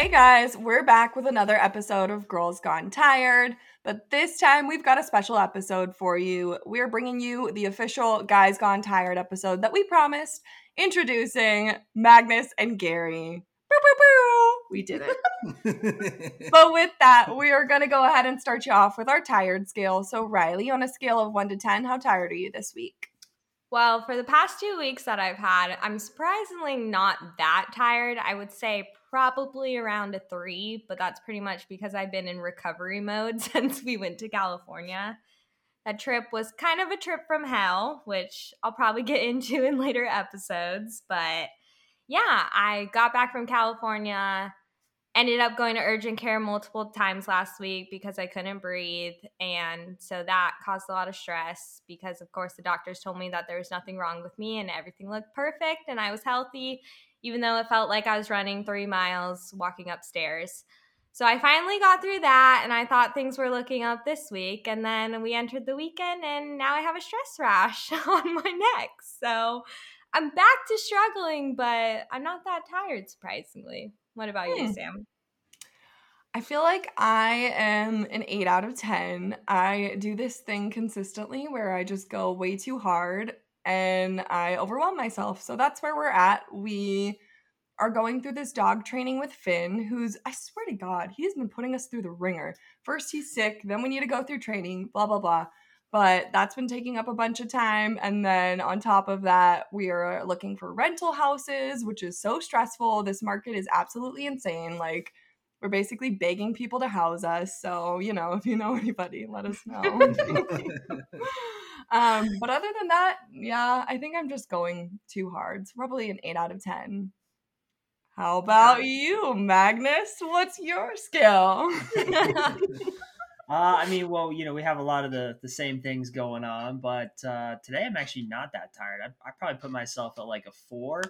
Hey guys, we're back with another episode of Girls Gone Tired, but this time we've got a special episode for you. We're bringing you the official Guys Gone Tired episode that we promised, introducing Magnus and Gary. Boo, boo, boo. We did it. but with that, we are going to go ahead and start you off with our tired scale. So, Riley, on a scale of 1 to 10, how tired are you this week? Well, for the past two weeks that I've had, I'm surprisingly not that tired. I would say probably around a three, but that's pretty much because I've been in recovery mode since we went to California. That trip was kind of a trip from hell, which I'll probably get into in later episodes. But yeah, I got back from California, ended up going to urgent care multiple times last week because I couldn't breathe. And so that caused a lot of stress because, of course, the doctors told me that there was nothing wrong with me and everything looked perfect and I was healthy even though it felt like I was running three miles walking upstairs. So I finally got through that and I thought things were looking up this week. And then we entered the weekend and now I have a stress rash on my neck. So I'm back to struggling, but I'm not that tired, surprisingly. What about hmm. you, Sam? I feel like I am an 8 out of 10. I do this thing consistently where I just go way too hard and I overwhelm myself. So that's where we're at. We are going through this dog training with Finn, who's, I swear to God, he's been putting us through the wringer. First, he's sick, then we need to go through training, blah, blah, blah. But that's been taking up a bunch of time. And then on top of that, we are looking for rental houses, which is so stressful. This market is absolutely insane. Like, we're basically begging people to house us. So, you know, if you know anybody, let us know. um, but other than that, yeah, I think I'm just going too hard. It's probably an 8 out of 10. How about you, Magnus? What's your skill? uh, I mean, well, you know, we have a lot of the, the same things going on, but uh, today I'm actually not that tired. I, I probably put myself at like a four.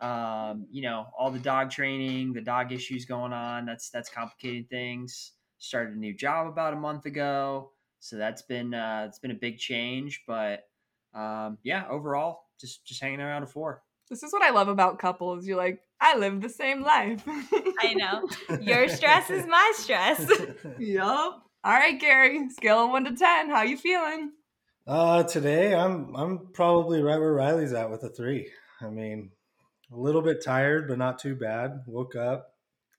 Um, you know, all the dog training, the dog issues going on. That's that's complicating things. Started a new job about a month ago, so that's been uh, it's been a big change. But um, yeah, overall, just just hanging around a four. This is what I love about couples. You're like, I live the same life. I know. Your stress is my stress. yup. All right, Gary. Scale of one to ten. How you feeling? Uh, today I'm I'm probably right where Riley's at with a three. I mean, a little bit tired, but not too bad. Woke up,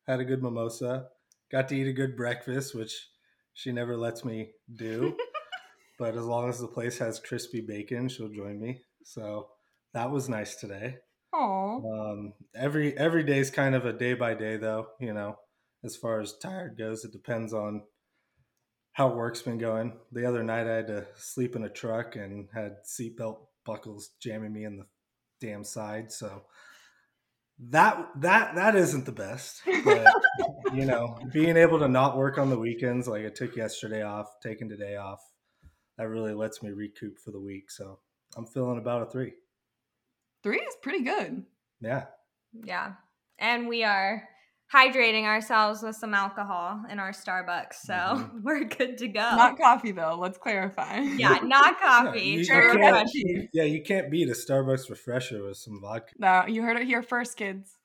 had a good mimosa, got to eat a good breakfast, which she never lets me do. but as long as the place has crispy bacon, she'll join me. So that was nice today. Aww. Um, every every day is kind of a day by day, though. You know, as far as tired goes, it depends on how work's been going. The other night, I had to sleep in a truck and had seatbelt buckles jamming me in the damn side. So that that that isn't the best but you know being able to not work on the weekends like i took yesterday off taking today off that really lets me recoup for the week so i'm feeling about a three. Three is pretty good. Yeah. Yeah. And we are hydrating ourselves with some alcohol in our Starbucks, so mm-hmm. we're good to go. Not coffee though. Let's clarify. Yeah, not coffee. you, you yeah, you can't beat a Starbucks refresher with some vodka. No, you heard it here first, kids.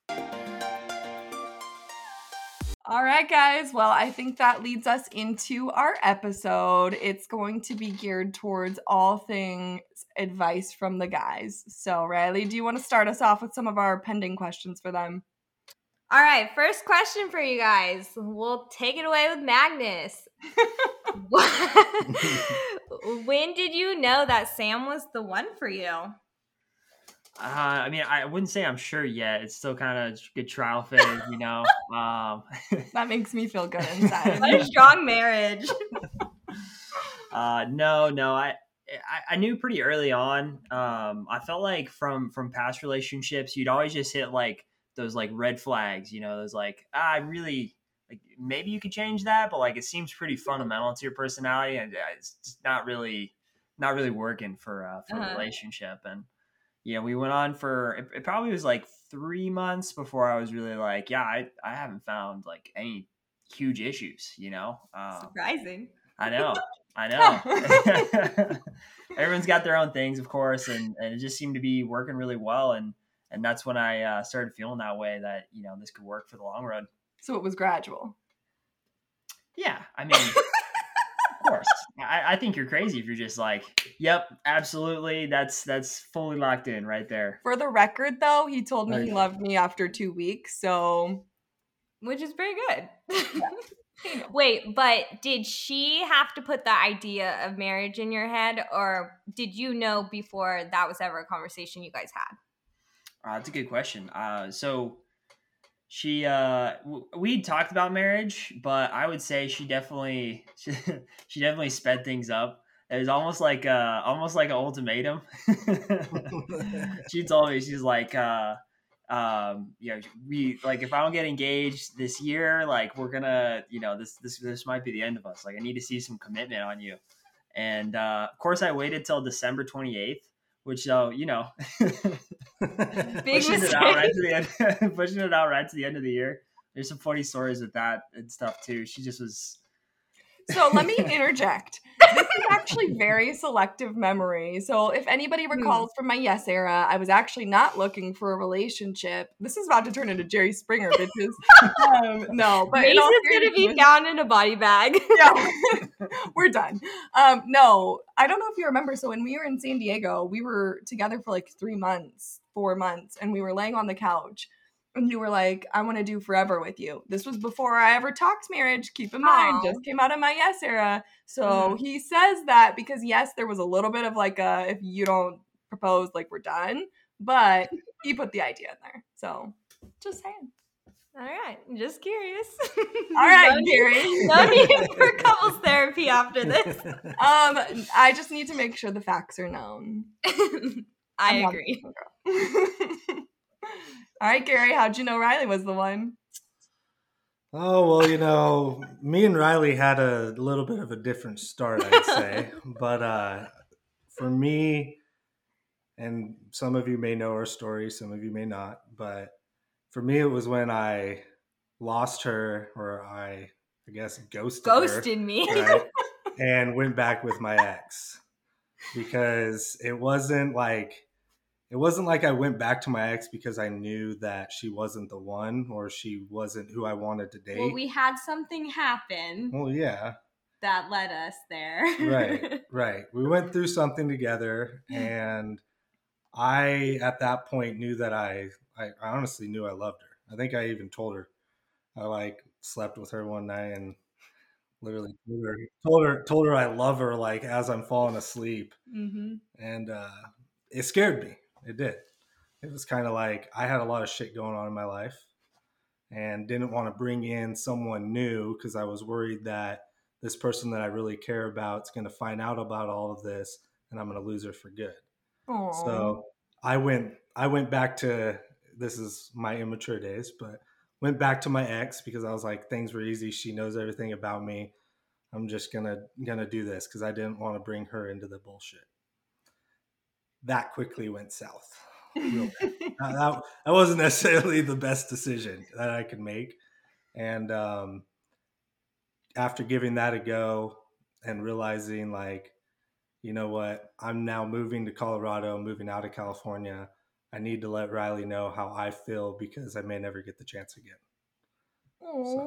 All right, guys. Well, I think that leads us into our episode. It's going to be geared towards all things advice from the guys. So, Riley, do you want to start us off with some of our pending questions for them? All right, first question for you guys. We'll take it away with Magnus. when did you know that Sam was the one for you? Uh, I mean, I wouldn't say I'm sure yet. It's still kind of good trial phase, you know. Um, that makes me feel good inside. what a strong marriage. uh, no, no, I, I, I knew pretty early on. Um, I felt like from from past relationships, you'd always just hit like those like red flags, you know, those like ah, I really like maybe you could change that, but like it seems pretty fundamental to your personality, and it's just not really not really working for uh, for uh-huh. a relationship. And yeah, we went on for it, it, probably was like three months before I was really like, yeah, I I haven't found like any huge issues, you know. Um, Surprising. I know. I know. Everyone's got their own things, of course, and, and it just seemed to be working really well. And and that's when I uh, started feeling that way that you know this could work for the long run. So it was gradual. Yeah, I mean, of course. I, I think you're crazy if you're just like, "Yep, absolutely. That's that's fully locked in right there." For the record, though, he told me he loved me after two weeks. So which is pretty good. you know. Wait, but did she have to put the idea of marriage in your head, or did you know before that was ever a conversation you guys had? Uh, that's a good question. Uh, so she uh w- we talked about marriage, but I would say she definitely she, she definitely sped things up. It was almost like uh almost like an ultimatum. she told me she's like uh um you know we like if I don't get engaged this year, like we're gonna you know this this this might be the end of us. Like I need to see some commitment on you. And uh, of course, I waited till December twenty eighth, which uh, you know pushing it out right to the end, pushing it out right to the end of the year. There's some funny stories with that and stuff too. She just was. So let me interject. This is actually very selective memory. So if anybody recalls from my yes era, I was actually not looking for a relationship. This is about to turn into Jerry Springer, bitches. um, no, but in all Mason's gonna be found in a body bag. yeah, we're done. Um, no, I don't know if you remember. So when we were in San Diego, we were together for like three months, four months, and we were laying on the couch. And you were like, I want to do forever with you. This was before I ever talked marriage. Keep in mind, Aw. just came out of my yes era. So Mhm. he says that because, yes, there was a little bit of like a, if you don't propose, like we're done. But he put the idea in there. So just saying. All right, I'm just curious. All right, no Gary. no need for couples therapy after this. Um, I just need to make sure the facts are known. I I'm agree. All right, Gary, how'd you know Riley was the one? Oh well, you know, me and Riley had a little bit of a different start, I'd say. but uh, for me, and some of you may know her story, some of you may not. But for me, it was when I lost her, or I, I guess, ghosted, her, Ghosted me. right? and went back with my ex because it wasn't like it wasn't like I went back to my ex because I knew that she wasn't the one or she wasn't who I wanted to date. Well, we had something happen Well, yeah, that led us there. right, right. We went through something together, and I, at that point, knew that I, I, honestly knew I loved her. I think I even told her. I like slept with her one night and literally told her, told her, told her I love her like as I'm falling asleep, Mm-hmm. and uh, it scared me. It did. It was kind of like I had a lot of shit going on in my life, and didn't want to bring in someone new because I was worried that this person that I really care about is going to find out about all of this, and I'm going to lose her for good. So I went I went back to this is my immature days, but went back to my ex because I was like things were easy. She knows everything about me. I'm just gonna gonna do this because I didn't want to bring her into the bullshit. That quickly went south. that, that wasn't necessarily the best decision that I could make. And um, after giving that a go and realizing, like, you know what, I'm now moving to Colorado, moving out of California. I need to let Riley know how I feel because I may never get the chance again. Aw.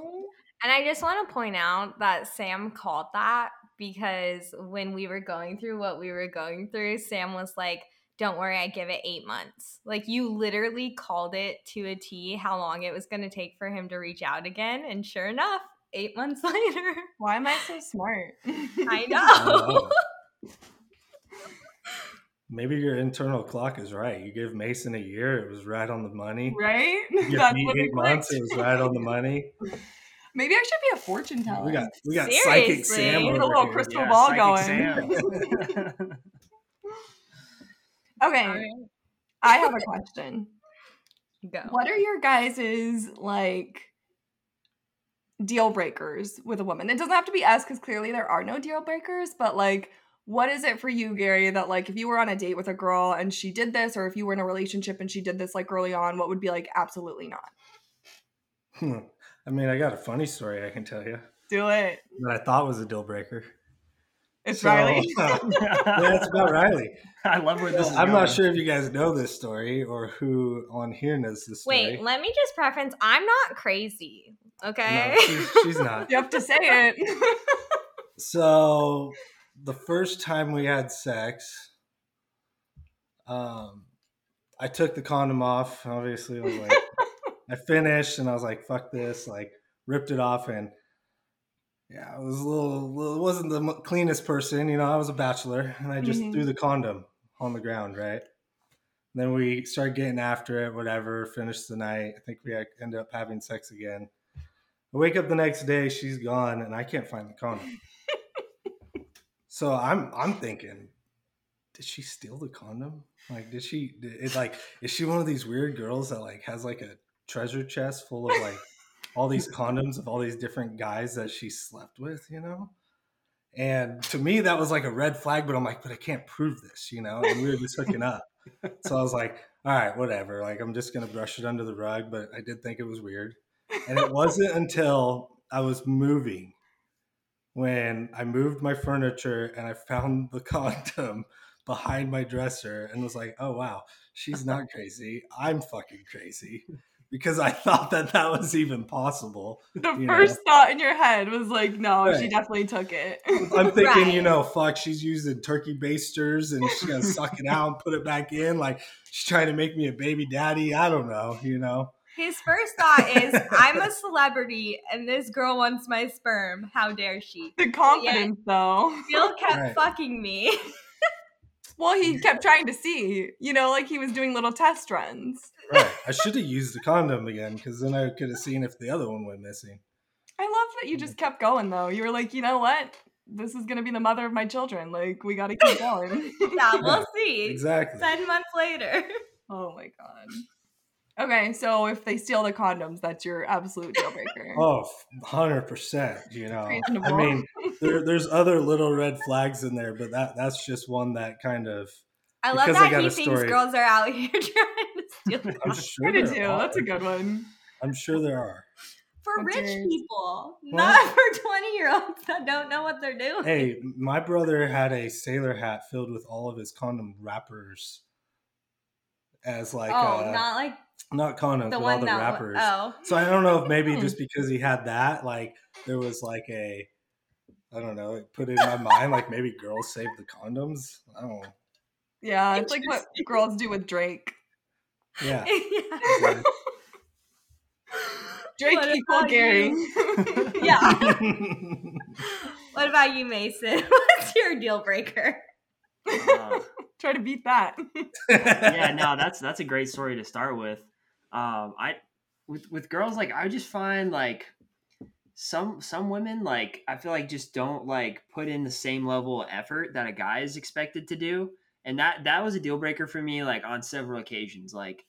And I just want to point out that Sam called that because when we were going through what we were going through, Sam was like, Don't worry, I give it eight months. Like, you literally called it to a T how long it was going to take for him to reach out again. And sure enough, eight months later, Why am I so smart? I I know. don't know. Maybe your internal clock is right. You give Mason a year, it was right on the money. right? You give That's me what it eight months, it was right on the money. Maybe I should be a fortune teller. We got we got psychic Sam Get a little here. crystal Yeah, ball going. Okay, All right, I have a question. Go. What are your guys's like deal breakers with a woman? It doesn't have to be us because clearly there are no deal breakers, but like what is it for you, Gary, that like if you were on a date with a girl and she did this, or if you were in a relationship and she did this like early on, what would be like absolutely not? Hmm. I mean, I got a funny story I can tell you Do it. that I thought was a deal breaker. It's So- Riley. yeah, it's about Riley. I love where this is I'm not sure if you guys know this story or who on here knows this story. Wait, let me just preference I'm not crazy. Okay. No, she's, she's not. You have to say it. So the first time we had sex, um, I took the condom off. Obviously, I was like, I finished, and I was like, "Fuck this!" Like, ripped it off, and yeah, I was a little, wasn't the cleanest person, you know. I was a bachelor, and I just Mhm. threw the condom on the ground, right? then we started getting after it, whatever. Finished the night. I think we ended up having sex again. I wake up the next day, she's gone, and I can't find the condom. so I'm I'm thinking, did she steal the condom? Like, did she? It's like, is she one of these weird girls that like has like a treasure chest full of like all these condoms of all these different guys that she slept with, you know? And to me, that was like a red flag. But I'm like, but I can't prove this, you know. And we were just hooking up. So I was like, all right, whatever. Like, I'm just gonna brush it under the rug. But I did think it was weird. And it wasn't until I was moving when I moved my furniture and I found the condom behind my dresser and was like, oh, wow, she's not crazy. I'm fucking crazy because I thought that that was even possible. The You know. first thought in your head was like, no, she definitely took it. I'm thinking, you know, fuck, she's using turkey basters and she's gonna suck it out and put it back in. Like she's trying to make me a baby daddy. I don't know, you know. His first thought is, I'm a celebrity and this girl wants my sperm. How dare she? the confidence, though. Still kept Right. fucking me. Well, he kept trying to see, you know, like he was doing little test runs. Right. I should have used the condom again because then I could have seen if the other one went missing. I love that you hmm. just kept going, though. You were like, you know what? This is going to be the mother of my children. Like, we got to keep going. yeah, we'll see. Exactly. Ten months later. oh my God. Okay, so if they steal the condoms, that's your absolute deal breaker. Oh, 100%. You know, I mean, there, there's other little red flags in there, but that that's just one that kind of. I love Because I that got he a thinks story. girls are out here trying to steal I'm sure I do there are. That's a good one. I'm sure there are. for What's rich yours? people, What? not for 20 year olds that don't know what they're doing. Hey, my brother had a sailor hat filled with all of his condom wrappers as like oh, uh, not like not condoms, the but all the that. wrappers. Oh, So I don't know if maybe Hmm. just because he had that, like there was like a, I don't know, it put it in my mind like maybe girls save the condoms. I don't know. Yeah, it's like what girls do with Drake. Yeah. yeah. exactly. Drake What equal about Gary. Yeah. What about you, Mason? What's your deal breaker? Uh, Try to beat that. yeah, no, that's that's a great story to start with. Um, I with with girls like I just find like some some women like I feel like just don't like put in the same level of effort that a guy is expected to do, and that that was a deal breaker for me like on several occasions. Like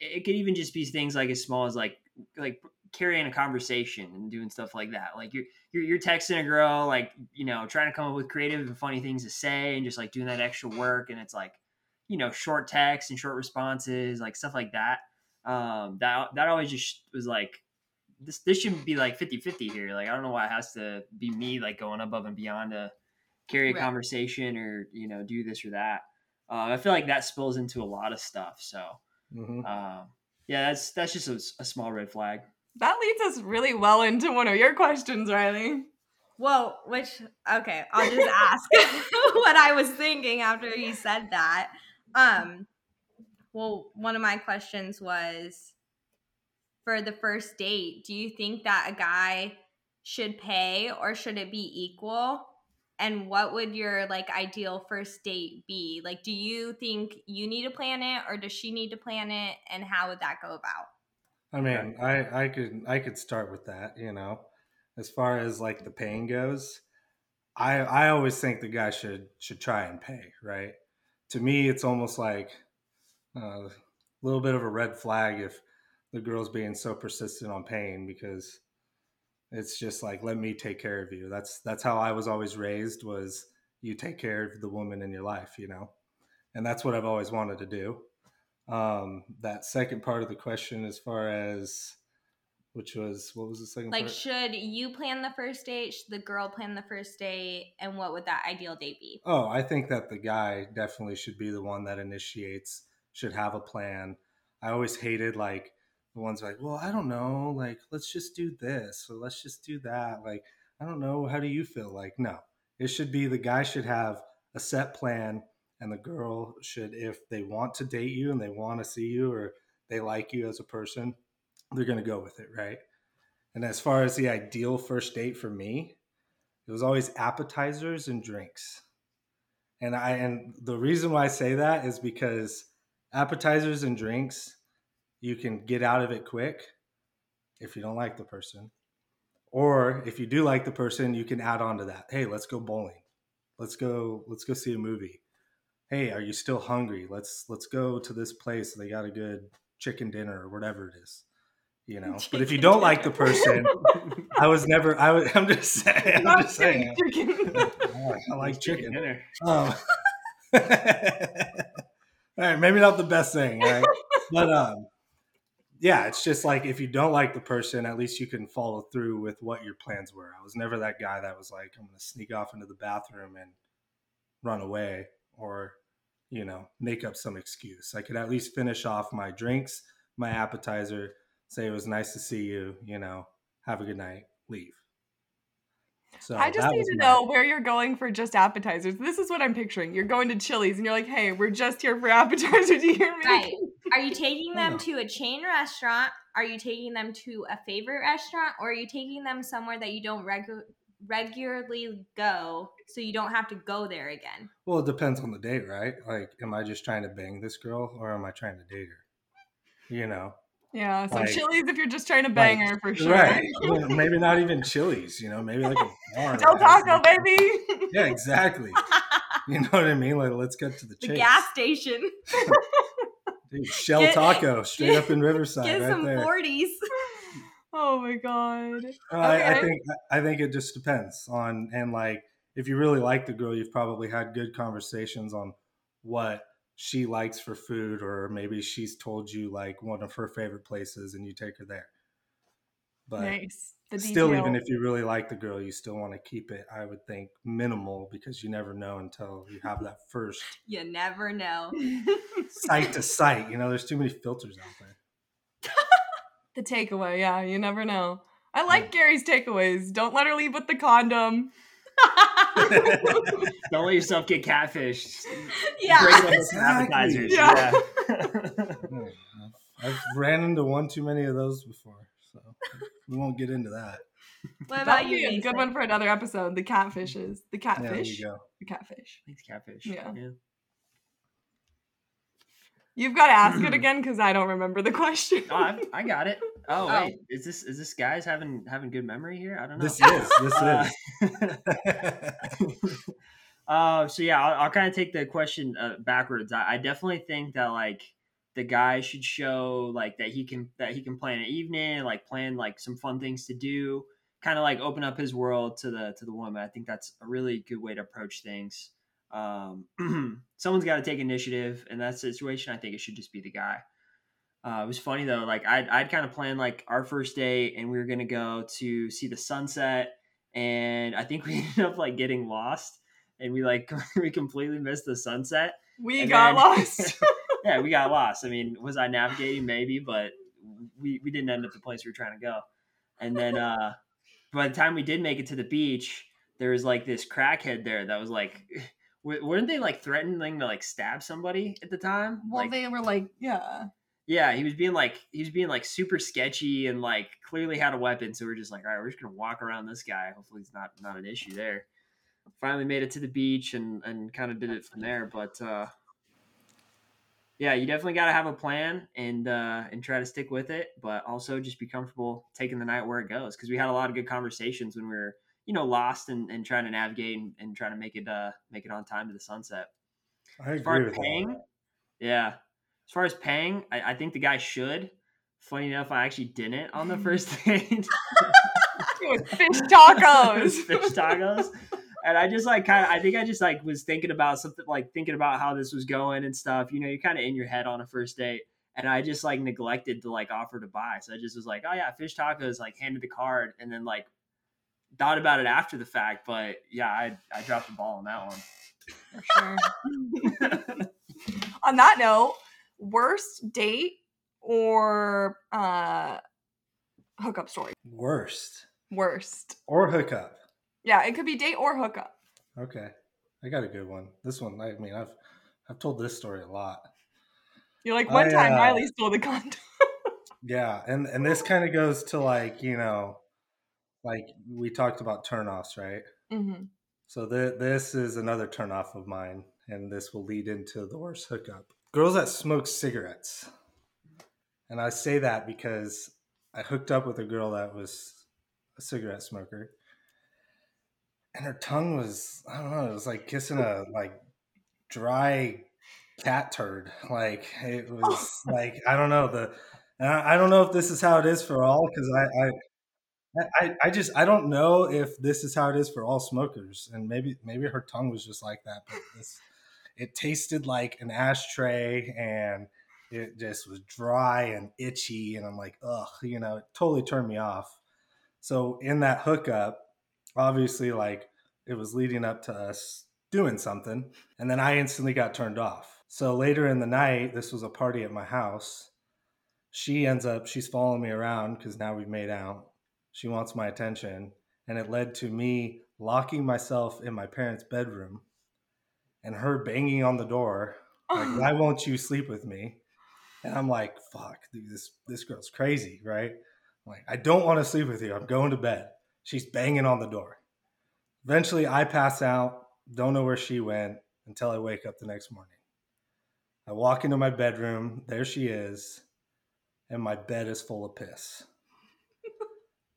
it could even just be things like as small as like like carrying a conversation and doing stuff like that. Like you're you're, you're texting a girl, like you know, trying to come up with creative and funny things to say, and just like doing that extra work, and it's like you know short texts and short responses like stuff like that um that that always just was like this this shouldn't be like 50-50 here like i don't know why it has to be me like going above and beyond to carry a Right. conversation or you know do this or that uh, i feel like that spills into a lot of stuff so Mhm. um yeah that's that's just a, a small red flag That leads us really well into one of your questions, Riley. Well, which okay, I'll just ask what I was thinking after you said that. Um, well, one of my questions was for the first date, do you think that a guy should pay or should it be equal? And what would your like ideal first date be? Like, do you think you need to plan it or does she need to plan it? And how would that go about? I mean, I I could I could start with that. You know, as far as like the paying goes, I I always think the guy should should try and pay. Right. To me, it's almost like uh, a little bit of a red flag if the girl's being so persistent on paying because it's just like let me take care of you. That's that's how I was always raised. Was you take care of the woman in your life, you know, and that's what I've always wanted to do um that second part of the question as far as which was what was the second Like, part? should you plan the first date? Should the girl plan the first date? And what would that ideal date be? oh i think that the guy definitely should be the one that initiates should have a plan i always hated like the ones like, well, I don't know, like let's just do this or let's just do that. Like, I don't know, how do you feel? Like, no, it should be the guy should have a set plan and the girl should if they want to date you and they want to see you or they like you as a person, they're going to go with it, right? And as far as the ideal first date for me, it was always appetizers and drinks. And I and the reason why I say that is because appetizers and drinks, you can get out of it quick if you don't like the person. Or if you do like the person, you can add on to that. Hey, let's go bowling. Let's go let's go see a movie. Hey, are you still hungry? Let's let's go to this place. They got a good chicken dinner or whatever it is you know. Chicken but if you don't dinner. like the person, I was never. I was. I'm just saying. I'm just saying. I like chicken. dinner. Um, all right, maybe not the best thing, right? but um, yeah, it's just like if you don't like the person, at least you can follow through with what your plans were. I was never that guy that was like, I'm going to sneak off into the bathroom and run away, or you know, make up some excuse. I could at least finish off my drinks, my appetizer, say it was nice to see you, you know, have a good night, leave. So I just need to my... know where you're going for just appetizers. This is what I'm picturing. You're going to Chili's and you're like, hey, we're just here for appetizers. Do you hear me? Right. Are you taking them to a chain restaurant? Are you taking them to a favorite restaurant? Or are you taking them somewhere that you don't regu- regularly go so you don't have to go there again? Well, it depends on the date, right? Like, am I just trying to bang this girl or am I trying to date her? You know? Yeah, so like, Chili's if you're just trying to bang like, her for sure. Right. Well, maybe not even Chili's, you know, maybe like a bar. Del Taco, baby. Yeah, exactly. You know what I mean? Like, let's get to the, the gas station. Dude, Shell get, Taco, straight get, up in Riverside. Get right some there. 40s. Oh my god. Uh, okay. I, I think I think it just depends on and like if you really like the girl, you've probably had good conversations on what she likes for food or maybe she's told you like one of her favorite places and you take her there but nice. the still even if you really like the girl you still want to keep it i would think minimal because you never know until you have that first you never know sight to sight you know there's too many filters out there the takeaway yeah you never know i like yeah. gary's takeaways don't let her leave with the condom Don't let yourself get catfished. Yeah. Exactly. Yeah. yeah. I've ran into one too many of those before, so we won't get into that. What about you? A good one for another episode. The catfishes. The catfish. Yeah, the catfish. Thanks, catfish. Yeah. yeah. You've got to ask it again because I don't remember the question. oh, I, I got it. Oh, oh, wait, is this is this guys having having good memory here? I don't know. This is this uh, is. uh, so yeah, I'll, I'll kind of take the question uh, backwards. I, I, definitely think that like the guy should show like that he can that he can plan an evening, like plan like some fun things to do, kind of like open up his world to the to the woman. I think that's a really good way to approach things um, someone's got to take initiative in that situation. I think it should just be the guy. Uh, it was funny though. Like I'd, I'd kind of planned like our first date and we were going to go to see the sunset. And I think we ended up like getting lost and we like, we completely missed the sunset. We and got then, lost. yeah, we got lost. I mean, was I navigating? Maybe, but we, we didn't end up the place we were trying to go. And then, uh, by the time we did make it to the beach, there was like this crackhead there that was like, weren't they like threatening to like stab somebody at the time? Well, like, they were like, yeah. Yeah, he was being like he was being like super sketchy and like clearly had a weapon. So we're just like, all right, we're just gonna walk around this guy. Hopefully, it's not not an issue there. Finally made it to the beach and and kind of did it from there. But uh, yeah, you definitely got to have a plan and uh, and try to stick with it. But also just be comfortable taking the night where it goes because we had a lot of good conversations when we were you know lost and, and trying to navigate and, and trying to make it uh make it on time to the sunset. I agree with paying, that. yeah. As far as paying, I, I, think the guy should. Funny enough, I actually didn't on the first date. it was fish tacos. fish tacos. And I just like kind of, I think I just like was thinking about something like thinking about how this was going and stuff. You know, you're kind of in your head on a first date. And I just like neglected to like offer to buy. So I just was like, oh yeah, fish tacos, like handed the card and then like thought about it after the fact, but yeah, I I dropped the ball on that one. For sure. on that note, worst date or uh hookup story? Worst Worst. or hookup. Yeah, it could be date or hookup. Okay, I got a good one. This one, I mean, I've I've told this story a lot. You're like one I, time uh, Riley stole the condom. Yeah, and and this kind of goes to like you know, like we talked about turnoffs, right? hmm So th- this is another turnoff of mine, and this will lead into the worst hookup. Girls that smoke cigarettes, and I say that because I hooked up with a girl that was a cigarette smoker, and her tongue was I don't know, it was like kissing a oh. like dry cat turd. Like it oh. was like I don't know the—I I don't know if this is how it is for all because I, I I, I just I don't know if this is how it is for all smokers, and maybe maybe her tongue was just like that. But this, it tasted like an ashtray, and it just was dry and itchy, and I'm like, ugh, you know, it totally turned me off. So in that hookup, obviously, like it was leading up to us doing something, and then I instantly got turned off. So later in the night, this was a party at my house. She ends up she's following me around because now we've made out. She wants my attention and it led to me locking myself in my parents bedroom and her banging on the door like why won't you sleep with me? And i'm like fuck dude, this this girl's crazy right? I'm like i don't want to sleep with you. I'm going to bed she's banging on the door. Eventually i pass out don't know where she went until i wake up the next morning. I walk into my bedroom there she is and my bed is full of piss.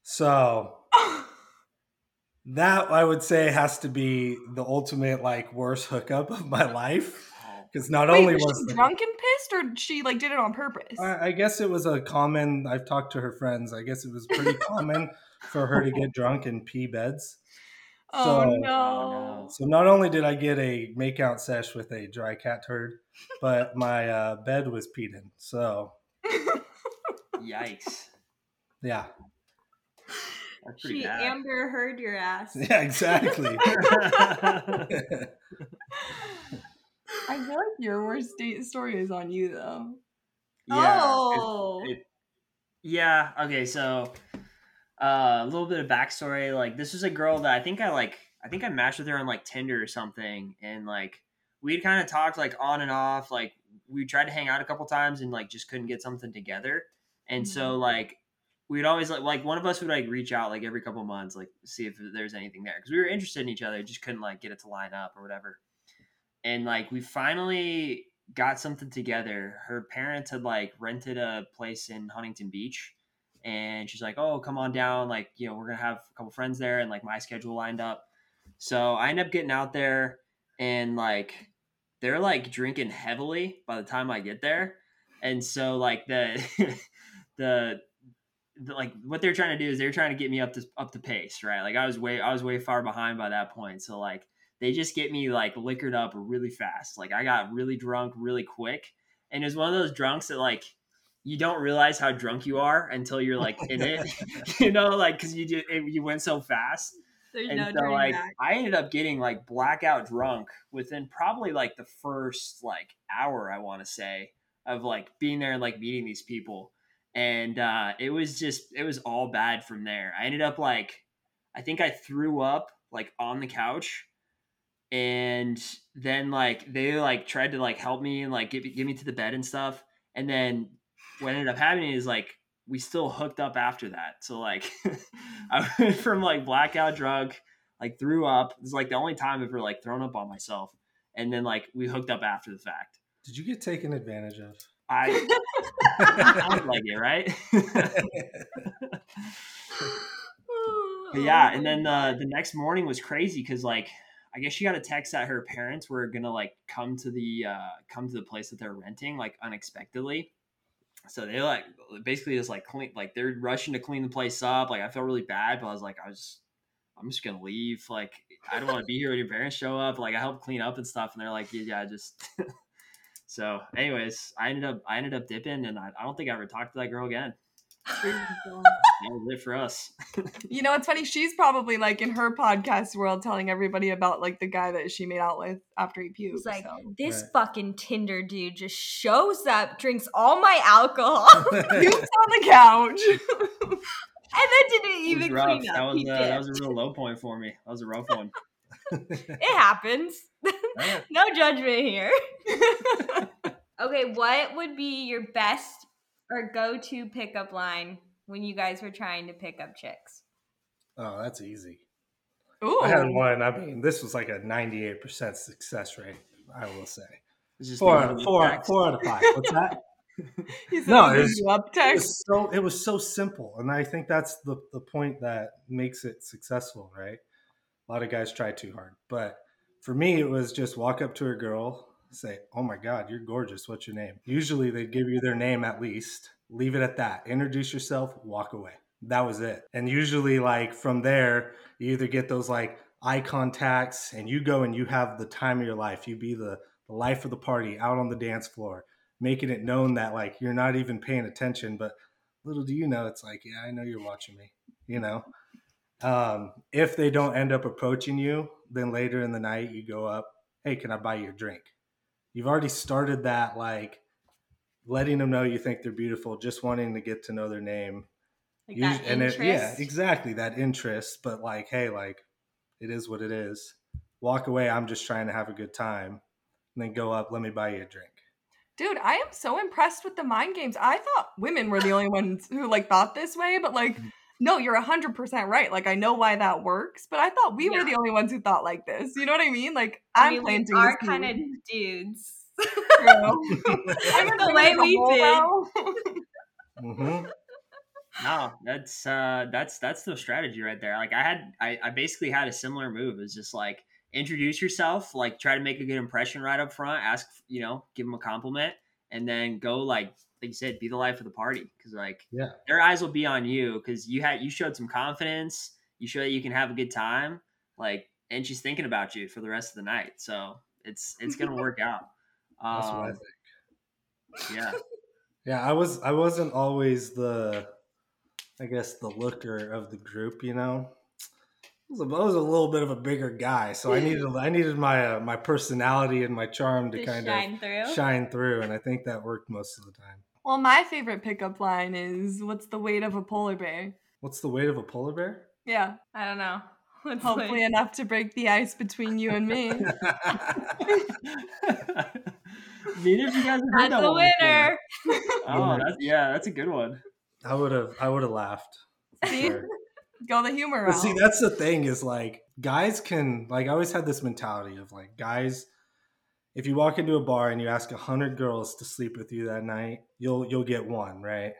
So that I would say has to be the ultimate like worst hookup of my life because not Wait, only was was she the- drunk and pissed, or she like did it on purpose? I, I guess it was a common. I've talked to her friends. I guess it was pretty common for her to get drunk and pee beds. oh so- no! no. So not only did I get a makeout sesh with a dry cat turd, but my uh, bed was peed in. So Yikes. yeah, She bad. Amber Heard your ass. yeah, exactly. I feel like your worst date story is on you though. yeah. oh. it- Yeah. Okay. So, uh, a little bit of backstory. Like, this was a girl that I think I like. I think I matched with her on like Tinder or something, and like we'd kind of talked like on and off. Like, we tried to hang out a couple times and like just couldn't get something together. And so like we'd always like like one of us would like reach out like every couple months like see if there's anything there because we were interested in each other just couldn't like get it to line up or whatever and like we finally got something together her parents had like rented a place in huntington beach and she's like oh come on down like you know we're gonna have a couple friends there and like my schedule lined up so i end up getting out there and like they're like drinking heavily by the time i get there and so like the the like what they're trying to do is they're trying to get me up to up to pace, right? Like I was way I was way far behind by that point. So like they just get me like liquored up really fast. Like I got really drunk really quick. And it was one of those drunks that like you don't realize how drunk you are until you're like in it. you know, like cuz you just you went so fast. There's And no so like back. I ended up getting like blackout drunk within probably like the first like hour I want to say of like being there and like meeting these people. And uh it was just it was all bad from there. I ended up like I think I threw up like on the couch and then like they like tried to like help me and like get, get me to the bed and stuff. And then what ended up happening is like we still hooked up after that. So like I went from like blackout drunk, like threw up. It's like the only time I've ever like thrown up on myself. And then like we hooked up after the fact. Did you get taken advantage of? I sounds like it, right? Yeah, and then uh, the next morning was crazy because like I guess she got a text that her parents were gonna like come to the uh, come to the place that they're renting like unexpectedly. So they like basically just like clean like they're rushing to clean the place up. Like I felt really bad, but I was like I was I'm just gonna leave. Like I don't want to be here when your parents show up. Like I helped clean up and stuff, and they're like yeah, yeah just. so anyways, I ended up I ended up dipping, and I, I don't think I ever talked to that girl again. That was it for us. You know, it's funny. She's probably like in her podcast world telling everybody about like the guy that she made out with after he puked. It's like so. this Right. fucking Tinder dude just shows up, drinks all my alcohol, and pukes on the couch. And then didn't even rough. clean up. That was uh, that was a real low point for me. That was a rough one. It happens. Yeah. no judgment here. okay, what would be your best or go-to pickup line when you guys were trying to pick up chicks? oh, that's easy. Ooh. I had one. I mean, this was like a 98% success rate, I will say. It's just Four, out of- four, facts. four out of five. What's that? No, it was- it was so it was so simple and i think that's the the point that makes it successful right a lot of guys try too hard but for me it was just walk up to a girl say oh my god you're gorgeous what's your name? Usually they give you their name at least. Leave it at that. Introduce yourself walk away. That was it. And usually like from there you either get those like eye contacts and you go and you have the time of your life. You be the, the life of the party out on the dance floor making it known that like you're not even paying attention but little do you know it's like yeah i know you're watching me you know? Um, if they don't end up approaching you then later in the night you go up hey can i buy you a drink you've already started that like letting them know you think they're beautiful just wanting to get to know their name Like that and it, yeah exactly that interest but like hey like it is what it is walk away i'm just trying to have a good time and then go up let me buy you a drink Dude, I am so impressed with the mind games. I thought women were the only ones who like thought this way, but like Mm. No, you're 100% right. Like I know why that works, but I thought we were the only ones who thought like this. You know what I mean? Like I I'm mean, we planting are kind of dudes. True. I'm The way we with the did. whole hmm No, that's uh that's that's the strategy right there. Like I had I, I basically had a similar move. It's just like introduce yourself, like try to make a good impression right up front, ask, you know, give them a compliment, and then go like like you said, be the life of the party. Cause like Yeah. their eyes will be on you because you had you showed some confidence, you show that you can have a good time, like and she's thinking about you for the rest of the night. So it's it's gonna work out. That's what I Um, think. yeah. Yeah, I was I wasn't always the I guess the looker of the group, you know. I was, a, I was a little bit of a bigger guy, so I needed I needed my uh, my personality and my charm to To kind shine through. of shine through, and I think that worked most of the time. Well, my favorite pickup line is what's the weight of a polar bear? What's the weight of a polar bear? Yeah. I don't know. What's Hopefully like- enough to break the ice between you and me. Neither of you guys have heard that's that a one before. winner. Oh, that's yeah, that's a good one. I would have I would have laughed. See? sure. Go the humor route. see, that's the thing is like guys can like I always had this mentality of like guys, if you walk into a bar and you ask a hundred girls to sleep with you that night, you'll you'll get one, right?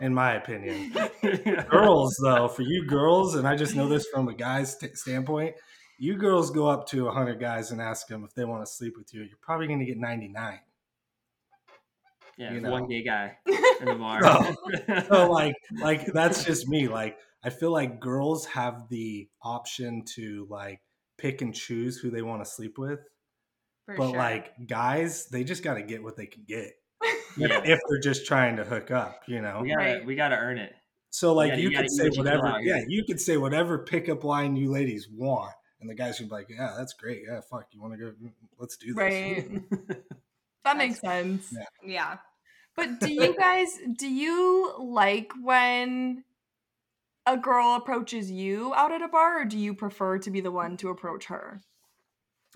In my opinion. girls though, for you girls, and I just know this from a guy's t- standpoint, you girls go up to a hundred guys and ask them if they want to sleep with you, you're probably going to get ninety nine. yeah, you one gay guy in the bar. so like like that's just me like i feel like girls have the option to like pick and choose who they want to sleep with For but sure. like guys they just got to get what they can get yeah, if they're just trying to hook up you know we gotta Right. we gotta earn it. so like gotta- you, you gotta could say what you kill whatever yeah you could say whatever pickup line you ladies want and the guys would be like yeah that's great yeah fuck you want to go Mm, let's do this right. That makes sense. Yeah. yeah. But do you guys do you like when a girl approaches you out at a bar or do you prefer to be the one to approach her?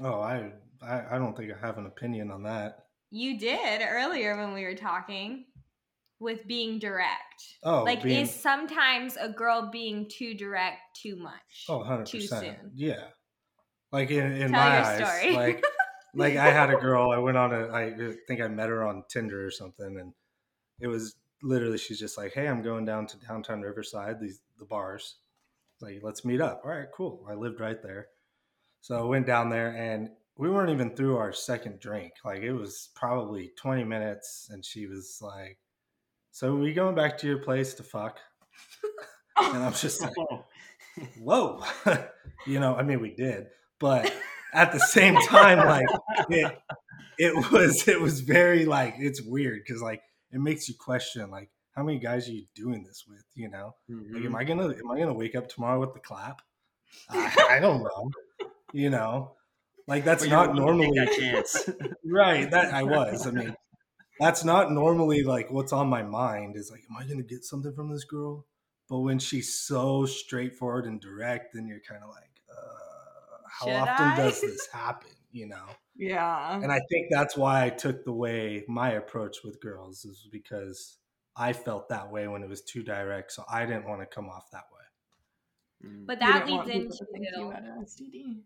oh I, I i don't think i have an opinion on that You did earlier when we were talking with being direct. oh like, being- is sometimes a girl being too direct too much? Oh, 100 too percent. soon. Yeah. Like in, in Tell my your eyes, story. like like I had a girl. I went on a. I think I met her on Tinder or something, and it was literally she's just like, "Hey, I'm going down to downtown Riverside. These the bars. Like, let's meet up." All right, cool. I lived right there, so I went down there, and we weren't even through our second drink. Like it was probably 20 minutes, and she was like, "So we going back to your place to fuck?" And I'm just like Oh, whoa you know i mean we did but at the same time like it, it was it was very like it's weird because like it makes you question like how many guys are you doing this with? You know, Mhm. like, am I gonna am I gonna wake up tomorrow with the clap? I, I don't know. You know, like that's not normally take that chance. right. That I was. I mean, that's not normally like what's on my mind. Is like, am I gonna get something from this girl? But when she's so straightforward and direct, then you're kind of like, uh, how Should often I? does this happen? You know. Yeah. And I think that's why I took the way my approach with girls is because I felt that way when it was too direct, so I didn't want to come off that way. Mm. But that leads people to think you into had an STD.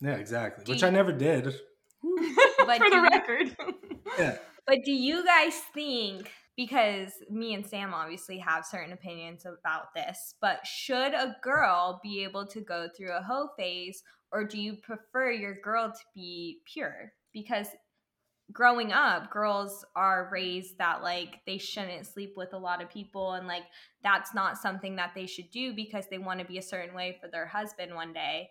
Yeah, exactly. Do Which you- I never did. But For the you- record. Yeah. But do you guys think, because me and Sam obviously have certain opinions about this, but should a girl be able to go through a hoe phase, or do you prefer your girl to be pure? Because growing up, girls are raised that like they shouldn't sleep with a lot of people, and like that's not something that they should do because they want to be a certain way for their husband one day.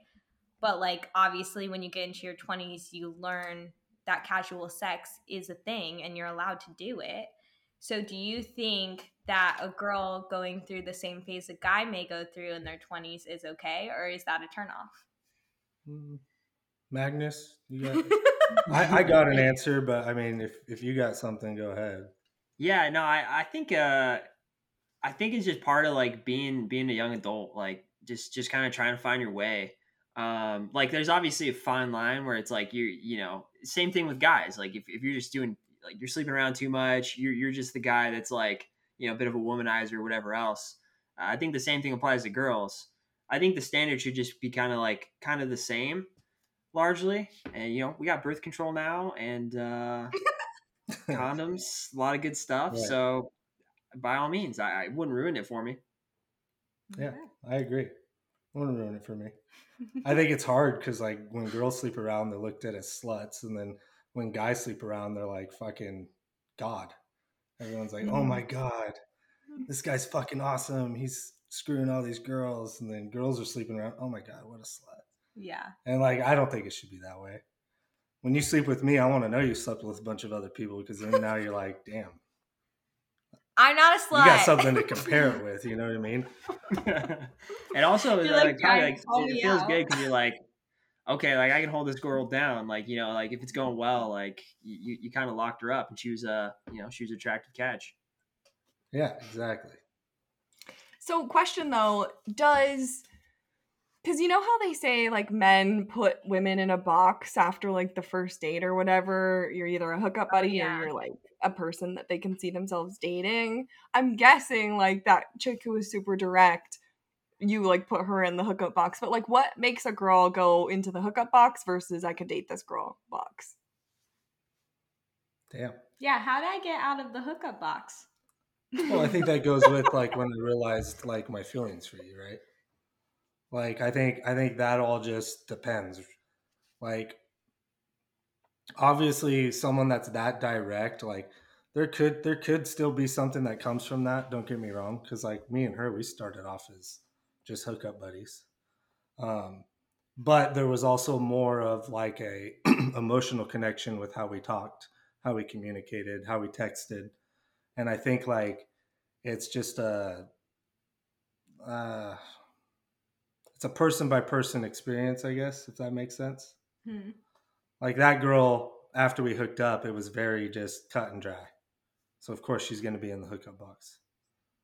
But like obviously, when you get into your 20s, you learn that casual sex is a thing and you're allowed to do it. So, do you think that a girl going through the same phase a guy may go through in their 20s is okay, or is that a turnoff? Mm. Magnus, you got I, I got an answer, but I mean if if you got something, go ahead. Yeah, no, I, I think uh I think it's just part of like being being a young adult, like just just kind of trying to find your way. Um like there's obviously a fine line where it's like you you know, same thing with guys. Like if, if you're just doing like you're sleeping around too much, you're you're just the guy that's like, you know, a bit of a womanizer or whatever else. Uh, I think the same thing applies to girls. I think the standard should just be kind of like kind of the same largely. And you know, we got birth control now and uh condoms, a lot of good stuff. Right. So by all means, I, I wouldn't ruin it for me. Yeah, I agree. Wouldn't ruin it for me. I think it's hard because like when girls sleep around, they're looked at as sluts, and then when guys sleep around, they're like fucking god. Everyone's like, oh my god, this guy's fucking awesome. He's screwing all these girls, and then girls are sleeping around. Oh my god, what a slut. Yeah. And like, I don't think it should be that way. When you sleep with me, I want to know you slept with a bunch of other people because then now you're like, damn, I'm not a slut. you got something to compare it with. You know what I mean? and also, You're like, like, like, it feels out." good because you're like, okay, like I can hold this girl down. Like you know, like if it's going well, like you you kind of locked her up, and she was a you know she was an attractive catch. Yeah, exactly. So, question though, does because you know how they say like men put women in a box after like the first date or whatever? You're either a hookup oh, buddy yeah. or you're like a person that they can see themselves dating. I'm guessing like that chick who was super direct, you like put her in the hookup box. But like, what makes a girl go into the hookup box versus I could date this girl box? Damn. yeah. How did I get out of the hookup box? Well, I think that goes with like when I realized like my feelings for you, right? Like I think I think that all just depends. Like obviously someone that's that direct, like there could there could still be something that comes from that, don't get me wrong, cuz like me and her we started off as just hookup buddies. Um but there was also more of like a emotional connection with how we talked, how we communicated, how we texted and I think like it's just a uh, it's a person by person experience, I guess, if that makes sense. Hmm. Like that girl, after we hooked up, it was very just cut and dry. So of course she's going to be in the hookup box.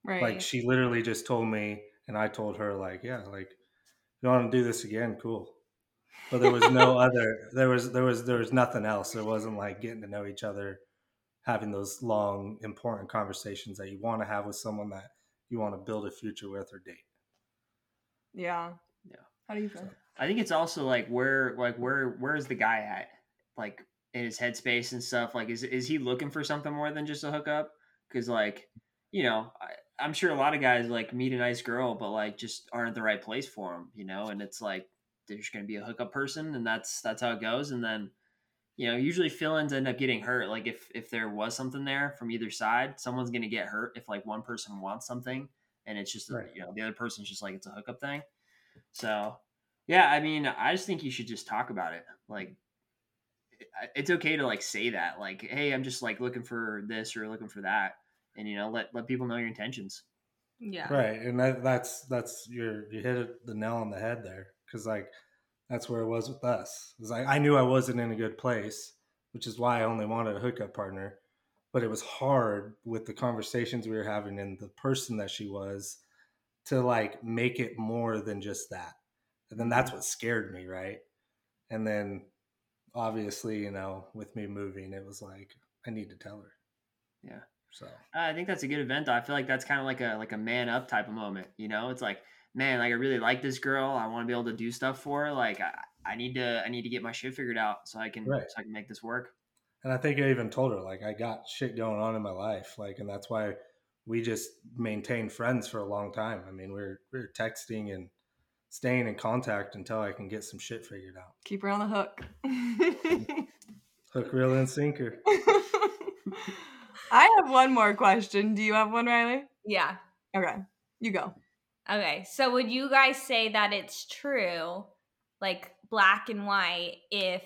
Right. Like she literally just told me, and I told her like, yeah, like if you want to do this again, cool. But there was no other. There was there was there was nothing else. There wasn't like getting to know each other having those long important conversations that you want to have with someone that you want to build a future with or date yeah. Yeah. How do you feel? So- I think it's also like where like where where is the guy at? Like in his headspace and stuff. Like is is he looking for something more than just a hookup? Because like you know I, I'm sure a lot of guys like meet a nice girl, but like just aren't the right place for them. You know, and it's like there's going to be a hookup person, and that's that's how it goes. And then you know usually fill-ins end up getting hurt. Like if if there was something there from either side, someone's going to get hurt if like one person wants something and it's just Right. you know the other person's just like it's a hookup thing. So yeah, I mean, I just think you should just talk about it. Like, it's okay to like say that, like, hey, I'm just like looking for this or looking for that, and you know let let people know your intentions. Yeah. Right, and that, that's that's your you hit the nail on the head there because like that's where it was with us. It like I knew I wasn't in a good place, which is why I only wanted a hookup partner. But it was hard with the conversations we were having and the person that she was to like make it more than just that. And then that's what scared me, right? And then obviously, you know, with me moving, it was like I need to tell her. Yeah. So I think that's a good event. Though. I feel like that's kind of like a like a man up type of moment. You know, it's like, man, like I really like this girl. I want to be able to do stuff for her. Like I, I need to I need to get my shit figured out so I can Right. so I can make this work. And I think I even told her like I got shit going on in my life, like, and that's why we just maintained friends for a long time. I mean, we we're we we're texting and staying in contact until I can get some shit figured out. Keep her on the hook. Hook, reel, and sinker. I have one more question. Do you have one, Riley? Yeah. Okay, you go. Okay. So would you guys say that it's true, like black and white, if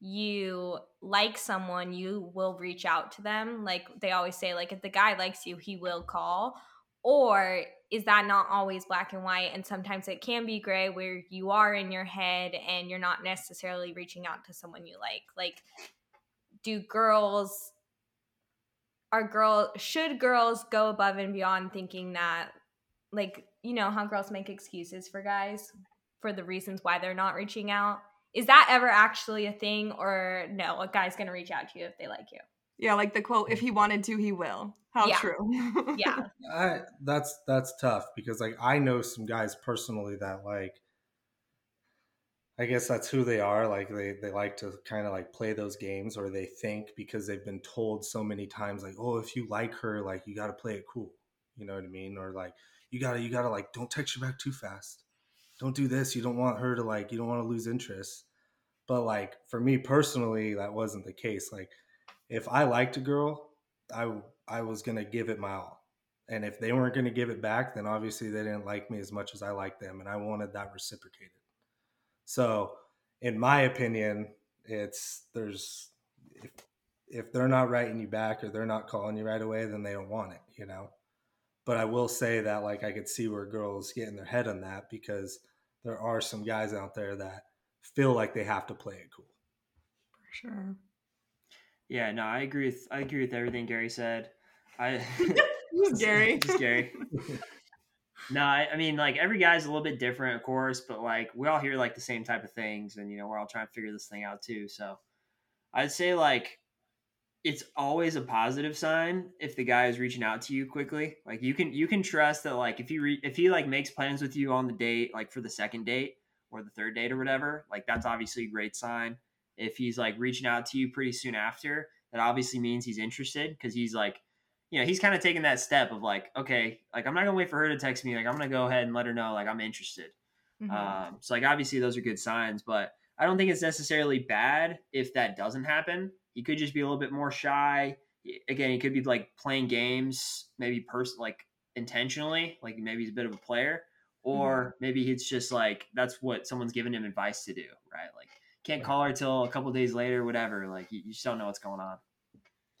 you like someone, you will reach out to them? Like they always say, like if the guy likes you, he will call. Or is that not always black and white? And sometimes it can be gray where you are in your head and you're not necessarily reaching out to someone you like. Like, do girls are girl should girls go above and beyond thinking that like you know how girls make excuses for guys for the reasons why they're not reaching out is that ever actually a thing or no a guy's gonna reach out to you if they like you Yeah, like the quote, if he wanted to, he will. How Yeah. true. yeah I that's that's tough because like I know some guys personally that like I guess that's who they are. Like they, they like to kind of like play those games or they think because they've been told so many times like, oh, if you like her, like you gotta play it cool. You know what I mean? Or like you gotta you gotta like don't text her back too fast. Don't do this. You don't want her to like you don't want to lose interest. But like for me personally, that wasn't the case. Like if I liked a girl, I I was gonna give it my all. And if they weren't gonna give it back, then obviously they didn't like me as much as I liked them, and I wanted that reciprocated. So, in my opinion, it's there's if if they're not writing you back or they're not calling you right away, then they don't want it, you know. But I will say that like I could see where girls get in their head on that because there are some guys out there that feel like they have to play it cool. For sure. Yeah, no, I agree with I agree with everything Gary said. I Gary. just Gary. No, I, I mean like every guy's a little bit different, of course, but like we all hear like the same type of things, and you know we're all trying to figure this thing out too. So I'd say like it's always a positive sign if the guy is reaching out to you quickly. Like you can you can trust that like if he re- if he like makes plans with you on the date, like for the second date or the third date or whatever, like that's obviously a great sign. If he's like reaching out to you pretty soon after, that obviously means he's interested because he's like you know, he's kind of taking that step of like, okay, like I'm not gonna wait for her to text me. Like I'm gonna go ahead and let her know like I'm interested. Mhm. Um, so like obviously those are good signs, but I don't think it's necessarily bad if that doesn't happen. He could just be a little bit more shy. Again, he could be like playing games, maybe person like intentionally, like maybe he's a bit of a player, hmm. or maybe it's just like that's what someone's giving him advice to do, right? Like can't call her till a couple days later, whatever. Like you, you just don't know what's going on.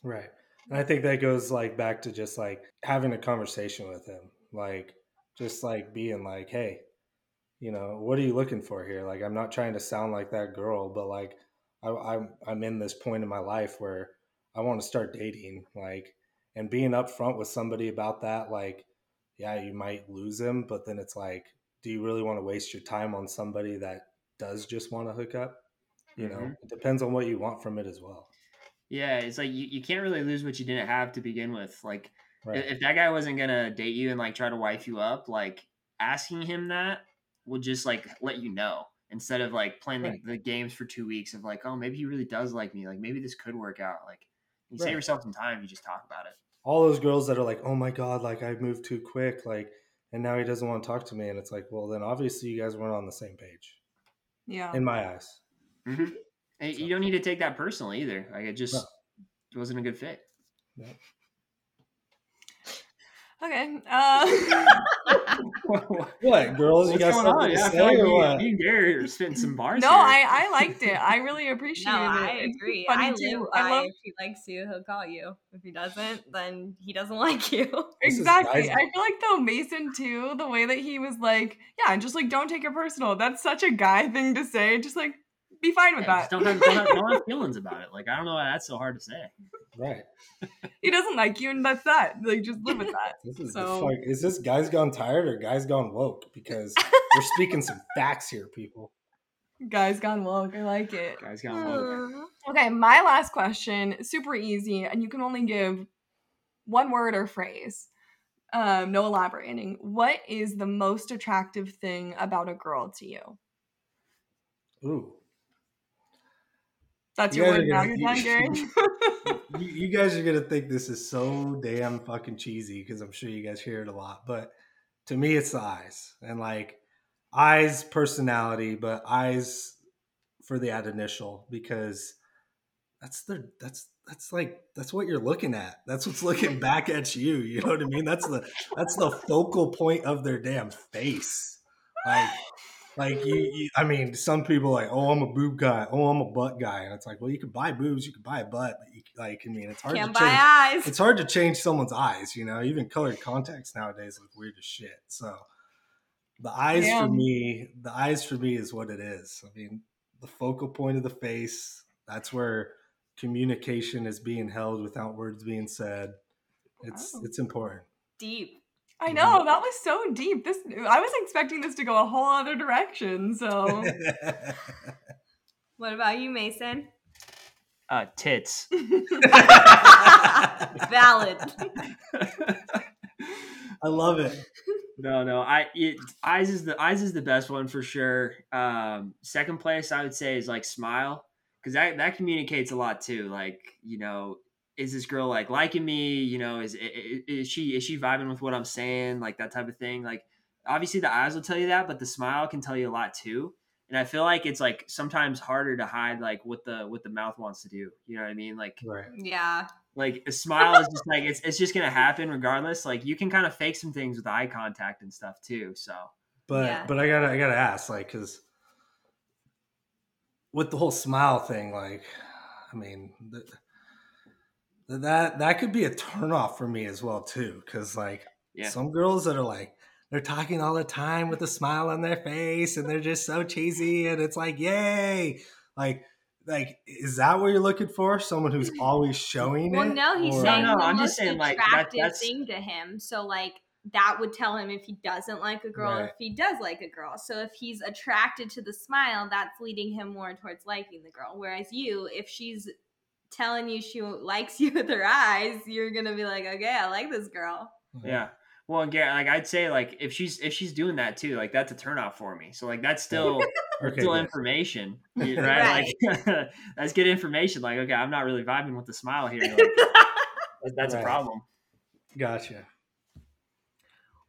Right. And I think that goes like back to just like having a conversation with him. Like just like being like, hey, you know, what are you looking for here? Like I'm not trying to sound like that girl, but like I, I'm I'm in this point in my life where I want to start dating. Like and being upfront with somebody about that, like, yeah, you might lose him, but then it's like, do you really want to waste your time on somebody that does just want to hook up? You know, Mhm. it depends on what you want from it as well. Yeah, it's like you, you can't really lose what you didn't have to begin with. Like Right. if if that guy wasn't gonna date you and like try to wife you up, like asking him that will just like let you know instead of like playing Right. the, the games for two weeks of like, oh, maybe he really does like me. Like maybe this could work out. Like you save yourself some time you just talk about it. all those girls that are like, "Oh my god, like I moved too quick, like, and now he doesn't want to talk to me," and it's like, well, then obviously you guys weren't on the same page, Yeah. in my eyes. Mhm. And So- you don't need to take that personally either. Like it just No. wasn't a good fit. Okay. Uh, what, girls? You got something to Yeah, I say feel like or me, what? me and Gary are spitting some bars. no, here. I I liked it. I really appreciated No, it. I agree. funny I too. live I by love if he likes you, he'll call you. If he doesn't, then he doesn't like you. This exactly. I feel like though Mason too, the way that he was like, yeah, just like don't take it personal. That's such a guy thing to say. Just like be fine with Yeah, just that. don't have, don't, have, don't have feelings about it. Like I don't know why that's so hard to say. Right. he doesn't like you, and that's that. Like just live with that. This is So- the fuck. Is this guys gone tired or guys gone woke? Because we're speaking some facts here, people. Guys gone woke. I like it. Guys got one. Okay, my last question, super easy, and you can only give one word or phrase. Um, no elaborating. What is the most attractive thing about a girl to you? Ooh. That's You word are now. You're you, you guys are gonna think this is so damn fucking cheesy because I'm sure you guys hear it a lot, but to me, it's the eyes and like eyes, personality, but eyes for the ad initial because that's the that's that's like that's what you're looking at. That's what's looking back at you. You know what I mean? That's the that's the focal point of their damn face. Like like you, you I mean, some people are like, oh, I'm a boob guy. Oh, I'm a butt guy, and it's like, well, you can buy boobs, you can buy a butt, but you like, I mean, it's hard Can't to buy change. eyes. It's hard to change someone's eyes. You know, even colored contacts nowadays look weird as shit. So the eyes for me, the eyes for me is what it is. I mean, the focal point of the face. That's where communication is being held without words being said. It's it's important. Deep. I know that was so deep. This I was expecting this to go a whole other direction. So What about you, Mason? Uh, tits. Valid. I love it. No, no. I it, eyes is the eyes is the best one for sure. Um, second place, I would say, is like smile because that that communicates a lot too. Like you know, is this girl like liking me? You know, is i- i- is she is she vibing with what I'm saying? Like that type of thing. Like obviously the eyes will tell you that, but the smile can tell you a lot too. And I feel like it's like sometimes harder to hide like what the what the mouth wants to do. You know what I mean? Like Right. Yeah. like a smile is just like it's it's just gonna happen regardless. Like you can kind of fake some things with eye contact and stuff too. So But Yeah. but I gotta I gotta ask, like, because with the whole smile thing, like, I mean, th- that that could be a turnoff for me as well too. Because like yeah, some girls that are like they're talking all the time with a smile on their face, and they're just so cheesy, and it's like, yay, like. Like, is that what you're looking for? Someone who's always showing it. Well, it? no, he's Or- saying No, no, the I'm most just saying, like, that- attractive thing to him. So, like, that would tell him if he doesn't like a girl, Right. if he does like a girl. So, if he's attracted to the smile, that's leading him more towards liking the girl. Whereas you, if she's telling you she likes you with her eyes, you're gonna be like, okay, I like this girl. Mm-hmm. yeah. Well, and Garrett, like I'd say, like if she's if she's doing that too, like that's a turnoff for me. So like that's still Okay, still good. information, you- right? Like that's good information. Like okay, I'm not really vibing with the smile here. Like, that- that's a problem. Gotcha.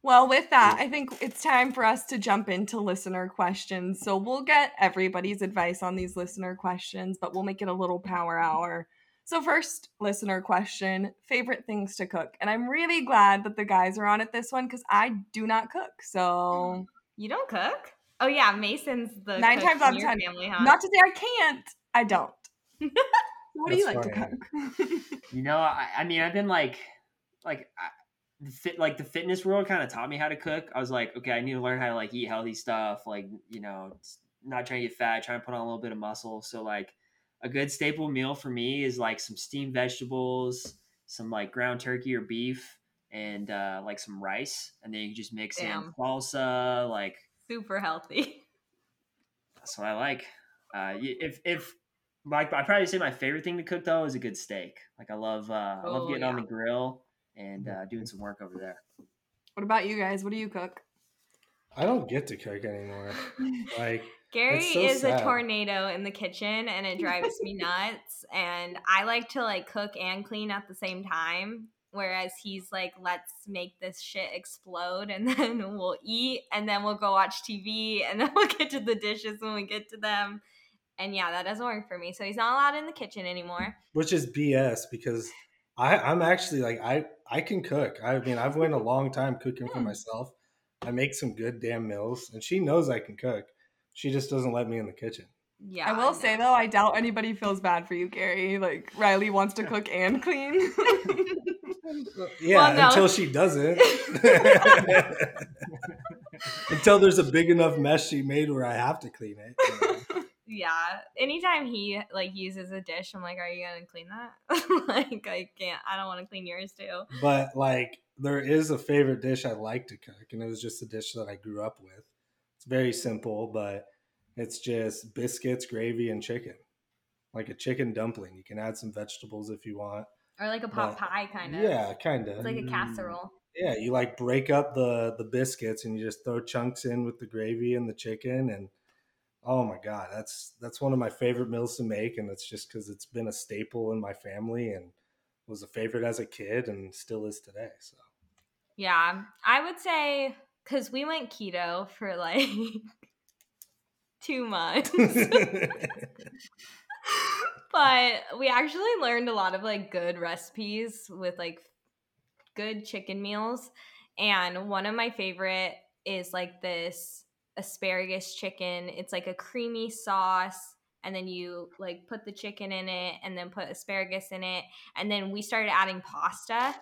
Well, with that, I think it's time for us to jump into listener questions. So we'll get everybody's advice on these listener questions, but we'll make it a little power hour. So, first listener question favorite things to cook. And I'm really glad that the guys are on it this one because I do not cook. So, you don't cook? Oh yeah, Mason's the Nine cook times out of ten. Family, huh? not to say I can't, I don't. what do you That's like to cook? You know, I, I mean, I've been like, like, I, the fit, like the fitness world kind of taught me how to cook. I was like, okay, I need to learn how to like eat healthy stuff, like you know, not trying to get fat, trying to put on a little bit of muscle. So like, a good staple meal for me is like some steamed vegetables, some like ground turkey or beef, and uh, like some rice, and then you can just mix in Damn. salsa. Like Super healthy. that's what I like. Uh, if if like I'd probably say my favorite thing to cook though is a good steak. Like I love uh, I love Oh, getting on the grill and uh, doing some work over there. what about you guys? What do you cook? I don't get to cook anymore. Like, Gary so is sad. a tornado in the kitchen and it drives me nuts. And I like to like cook and clean at the same time. Whereas he's like, let's make this shit explode and then we'll eat and then we'll go watch TV and then we'll get to the dishes when we get to them. And yeah, that doesn't work for me. So he's not allowed in the kitchen anymore. which is BS because I, I'm actually like I I can cook. I mean, I've went a long time cooking for Hmm. myself. I make some good damn meals, and she knows I can cook. She just doesn't let me in the kitchen. Yeah. I will say though, I doubt anybody feels bad for you, Gary. Like Riley wants to cook and clean. Yeah, Well, no. until she doesn't. until there's a big enough mess she made where I have to clean it. you know. Yeah. Anytime he like uses a dish, I'm like, "Are you gonna clean that?" like, I can't. I don't want to clean yours too. But like, there is a favorite dish I like to cook, and it was just a dish that I grew up with. It's very simple, but it's just biscuits, gravy, and chicken, like a chicken dumpling. You can add some vegetables if you want. Or like a pot But- pie, kind of. Yeah, kind of. It's like a mm. casserole. yeah, you like break up the the biscuits and you just throw chunks in with the gravy and the chicken and oh my god, that's that's one of my favorite meals to make and it's just cuz it's been a staple in my family and was a favorite as a kid and still is today. So Yeah, I would say because we went keto for like two months, but we actually learned a lot of like good recipes with like good chicken meals. And one of my favorite is like this asparagus chicken. It's like a creamy sauce. And then you like put the chicken in it and then put asparagus in it. And then we started adding pasta.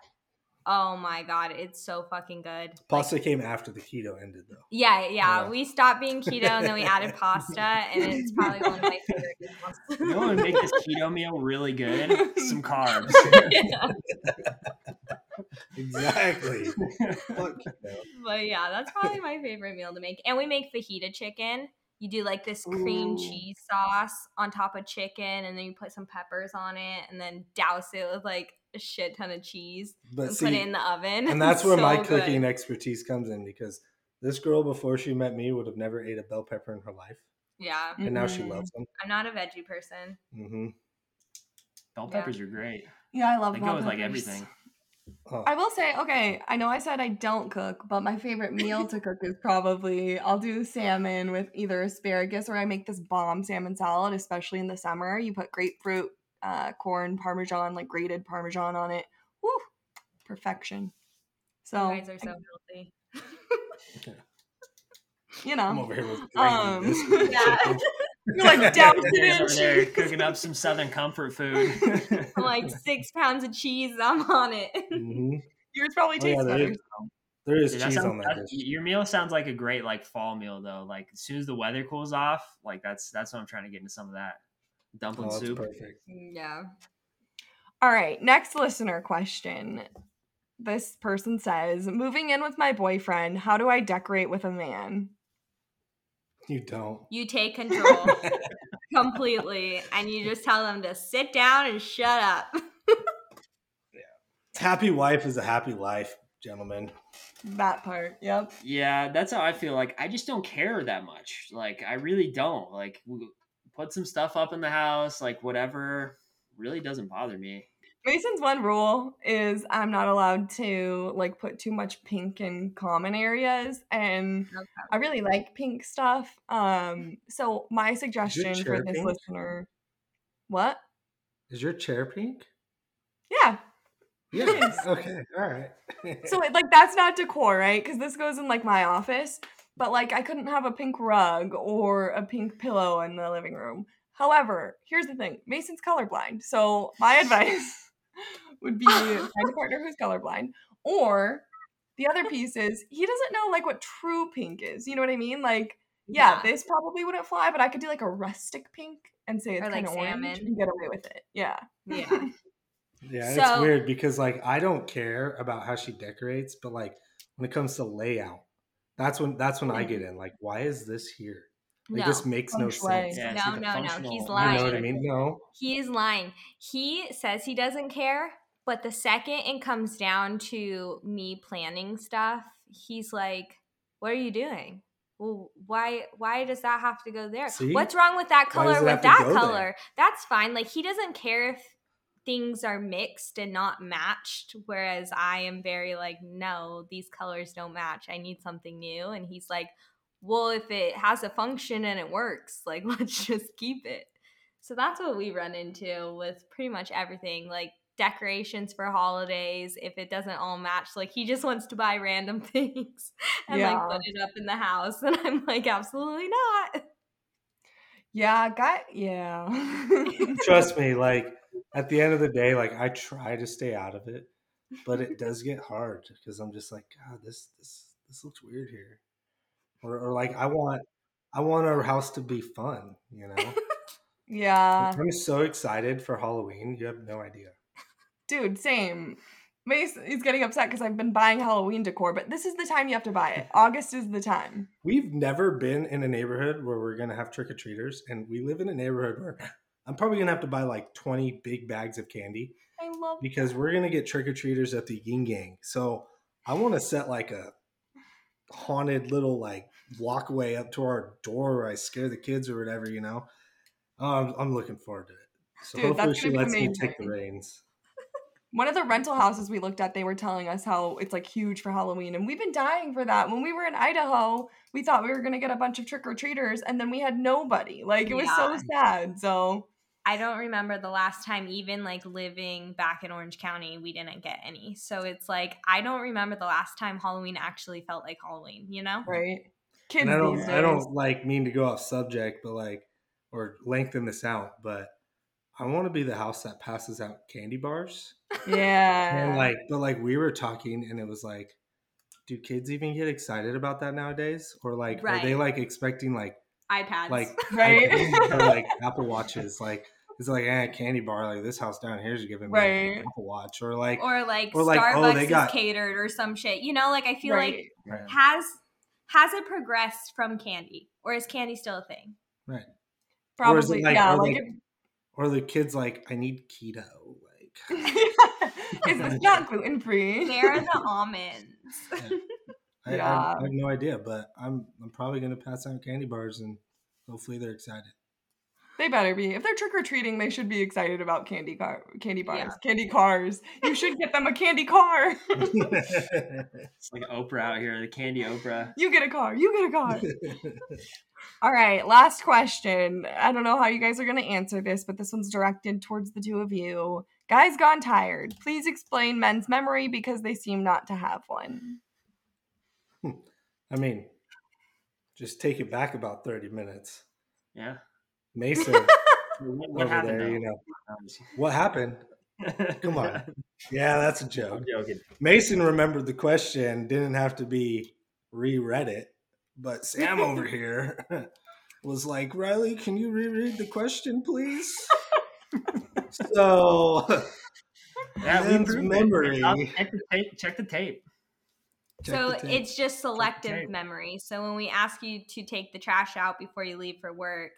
Oh my god, it's so fucking good. pasta Like, came after the keto ended though. yeah, yeah, Yeah. We stopped being keto and then we added pasta, and it's probably one of my favorite meals. You know what would make this keto meal really good? Some carbs. Exactly. But yeah, that's probably my favorite meal to make. And we make fajita chicken. You do like this cream Ooh. cheese sauce on top of chicken, and then you put some peppers on it, and then douse it with like a shit ton of cheese But and see, put it in the oven. and that's where so my good. cooking expertise comes in because this girl before she met me would have never ate a bell pepper in her life Yeah, and now she loves them. I'm not a veggie person. hmm Bell Yeah. peppers are great. Yeah, I love They bell go with like everything. Oh. I will say, okay, I know I said I don't cook, but my favorite meal to cook is probably I'll do salmon with either asparagus or I make this bomb salmon salad, especially in the summer. You put grapefruit, uh, corn, parmesan, like grated parmesan on it. Woo, perfection. So, you guys are so healthy. you I'm over here with Um, gravy. Yeah. you're like douse it in there cooking up some southern comfort food. I'm like six pounds of cheese. I'm on it. Mhm. Yours probably Oh, yeah, tastes there better. is- There is Dude, that cheese sounds- on that that- dish. Your meal sounds like a great like fall meal though. Like as soon as the weather cools off, like that's that's what I'm trying to get into some of that dumpling Oh, soup. perfect. Mm, yeah. All right, next listener question. This person says, moving in with my boyfriend, how do I decorate with a man? You don't. You take control completely and you just tell them to sit down and shut up. Yeah. Happy wife is a happy life, gentlemen. That part, yep. Yeah, that's how I feel. Like I just don't care that much. Like I really don't. Like w- put some stuff up in the house, like whatever. Really doesn't bother me. Mason's one rule is I'm not allowed to like put too much pink in common areas and I really like pink stuff. Um so my suggestion for this pink? listener What? Is your chair pink? Yeah. Yeah. Yes. okay. All right. So like that's not decor, right? Cuz this goes in like my office, but like I couldn't have a pink rug or a pink pillow in the living room. However, here's the thing. Mason's colorblind. So my advice would be find a partner who's colorblind or the other piece is he doesn't know like what true pink is. You know what I mean? Like yeah, Yeah. this probably wouldn't fly, but I could do like a rustic pink and say it's Or, like, kind of orange and get away with it. Yeah. Yeah. Yeah, it's So- weird because like I don't care about how she decorates, but like when it comes to layout, that's when that's when I get in. Like, why is this here? Like No. this makes no sense. Yeah, No, like no, no, He's lying. You know what I mean? No. He is lying. He says he doesn't care, but the second it comes down to me planning stuff, he's like, "What are you doing? Well, why why does that have to go there? See? What's wrong with that color with that go there? color? That's fine. Like he doesn't care if things are mixed and not matched whereas I am very like, "No, these colors don't match. I need something new." And he's like, "Well, if it has a function and it works, like let's just keep it." So that's what we run into with pretty much everything. Like decorations for holidays if it doesn't all match. Like he just wants to buy random things and Yeah. like put it up in the house. And I'm like, absolutely not. Yeah, got Yeah. Trust me, like at the end of the day, like I try to stay out of it, but it does get hard because I'm just like, God, this this this looks weird here, or or like I want I want our house to be fun, you know. yeah, I'm so excited for Halloween. You have no idea. dude. Same. Mace is getting upset because I've been buying Halloween decor, but this is the time you have to buy it. August is the time. We've never been in a neighborhood where we're gonna have trick or treaters, and we live in a neighborhood where I'm probably gonna have to buy like 20 big bags of candy I love. because we're gonna get trick or treaters at the Yin Gang. So I want to set like a haunted little like walkway up to our door where I scare the kids or whatever, you know. Um, I'm looking forward to it. So Dude, hopefully she lets me take the reins. One of the rental houses we looked at, they were telling us how it's like huge for Halloween, and we've been dying for that. When we were in Idaho, we thought we were gonna get a bunch of trick or treaters, and then we had nobody. Like it was so sad. So I don't remember the last time, even like living back in Orange County, we didn't get any. So it's like, I don't remember the last time Halloween actually felt like Halloween, you know? right, kids And I don't these I don't like mean to go off subject, but like or lengthen this out, but I want to be the house that passes out candy bars. Yeah. And like, but like we were talking, and it was like, do kids even get excited about that nowadays? Or like, are they like expecting like iPads. like Right. iPhones or like Apple Watches? Like, it's like, eh, candy bar. Like this house down here is giving me Right. an Apple Watch, or like, or like or like, oh, they got- is catered or some shit. You know, like I feel right. like right, has has it progressed from candy? Or is candy still a thing? right. Probably. Or is it like, yeah. Like. like, or the kids like, I need keto. Like, is this not gluten free? Where are the almonds? I, I, Yeah. I have no idea, but I'm I'm probably gonna pass out candy bars, and hopefully they're excited. They better be. If they're trick or treating, they should be excited about candy car, candy bars, Yeah. candy cars. You should get them a candy car. It's like Oprah out here, the candy Oprah. you get a car. You get a car. All right, last question. I don't know how you guys are going to answer this, but this one's directed towards the two of you. Guys gone tired. Please explain men's memory because they seem not to have one. Hmm. I mean, just take it back about thirty minutes. Yeah. Mason What, what over happened? there, though? you know oh what happened? Come on. Yeah, that's a I'm joke. Mason remembered the question, didn't have to be reread it, but Sam over here was like, Riley, can you reread the question, please? so Yeah, we Men's improved it. memory. Check the tape. Check the tape. check so the tape. it's just selective memory. So when we ask you to take the trash out before you leave for work,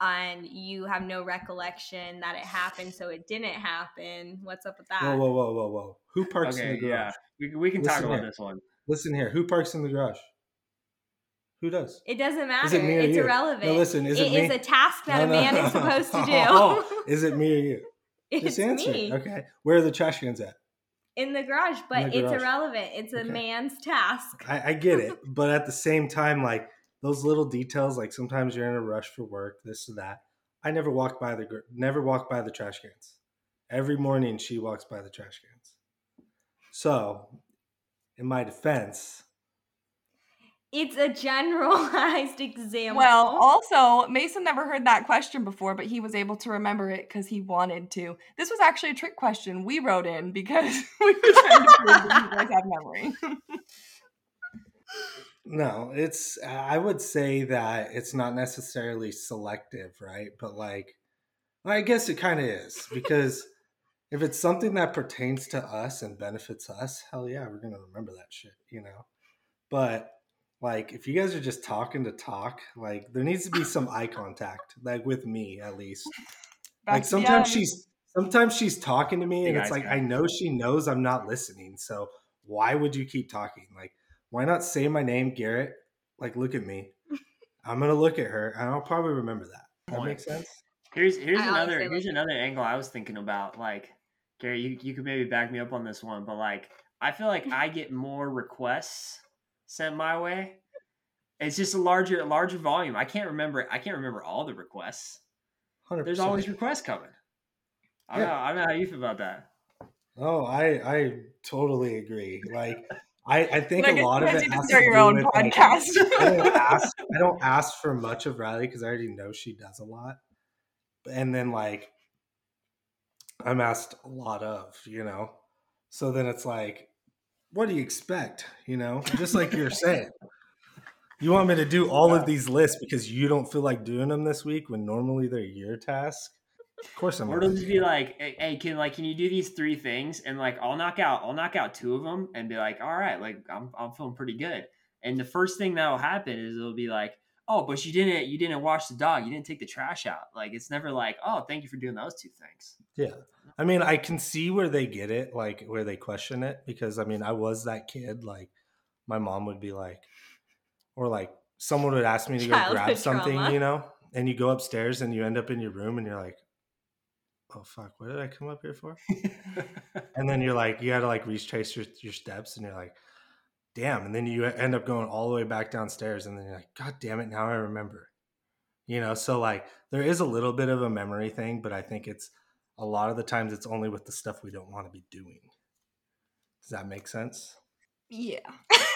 and you have no recollection that it happened, so it didn't happen. What's up with that? whoa, whoa, whoa, whoa, whoa. Who parks in the garage? yeah. We, we can talk about here. this one. Listen here. Who parks in the garage? Who does? It doesn't matter. Is it me or it's you? irrelevant. No, listen, is it it me? is a task that No, a man is supposed to do. Oh, oh. is it me or you? it's Just answer. me. Okay. Where are the trash cans at? in the garage, but the it's irrelevant. It's a Okay. man's task. I, I get it, but at the same time, like those little details, like sometimes you're in a rush for work, this or that. I never walk by the never walk by the trash cans. Every morning she walks by the trash cans. So, in my defense, It's a generalized example. Well, also, Mason never heard that question before, but he was able to remember it because he wanted to. This was actually a trick question we wrote in because we were trying to prove that you guys have memory. no, it's I would say that it's not necessarily selective, right? But like I guess it kind of is because if it's something that pertains to us and benefits us, hell yeah, we're going to remember that shit, you know. But like if you guys are just talking to talk, like there needs to be some eye contact, like with me at least. Back like sometimes she's sometimes she's talking to me and it's like. I know she knows I'm not listening. So why would you keep talking? Like why not say my name, Garrett? Like look at me. I'm gonna look at her and I'll probably remember that. That Point. makes sense. Here's here's I another here's like- another angle I was thinking about. Like, Gary, you you could maybe back me up on this one, but like, I feel like I get more requests sent my way. It's just a larger larger volume. I can't remember. I can't remember all the requests. 100%. There's always requests coming. I don't Yeah. know. I don't know how you feel about that. Oh, I I totally agree. Like I, I think Like, a lot of it has start to your own podcast. I don't ask I don't ask for much of Riley because I already know she does a lot. And then like I'm asked a lot of, you know. So then it's like, what do you expect? You know, just like you're saying. You want me to do all of these lists because you don't feel like doing them this week when normally they're your task? Of course I'm Or it'll just be like, hey, hey, can like can you do these three things? And like I'll knock out I'll knock out two of them and be like, all right, like I'm I'm feeling pretty good. And the first thing that'll happen is it'll be like, oh, but you didn't you didn't wash the dog, you didn't take the trash out. Like it's never like, oh, thank you for doing those two things. Yeah. I mean, I can see where they get it, like where they question it, because I mean, I was that kid. Like, my mom would be like, or like someone would ask me to go grab something, trauma. you know, and you go upstairs and you end up in your room and you're like, oh fuck, what did I come up here for? And then you're like, you got to like retrace your, your steps and you're like, damn. And then you end up going all the way back downstairs and then you're like, God damn it, now I remember. You know, so like there is a little bit of a memory thing, but I think it's a lot of the times it's only with the stuff we don't want to be doing. Does that make sense? Yeah.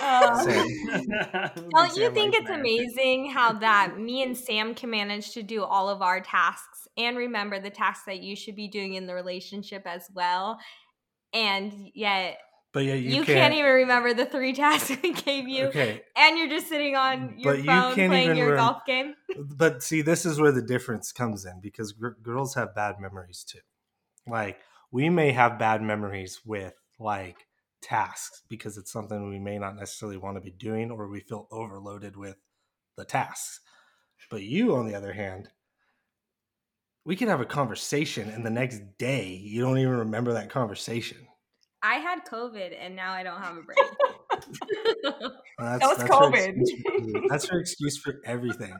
Uh, Don't you think it's amazing how that me and Sam can manage to do all of our tasks and remember the tasks that you should be doing in the relationship as well? And yet But yeah, you, you, can't, even remember the three tasks we gave you. Okay, And you're just sitting on your But you phone can't playing your rem- golf game. but see, this is where the difference comes in because gr- girls have bad memories too. Like we may have bad memories with like tasks because it's something we may not necessarily want to be doing or we feel overloaded with the tasks. But you, on the other hand, we could have a conversation and the next day you don't even remember that conversation. I had COVID and now I don't have a brain. That's, That was her COVID. for- that's her excuse for everything.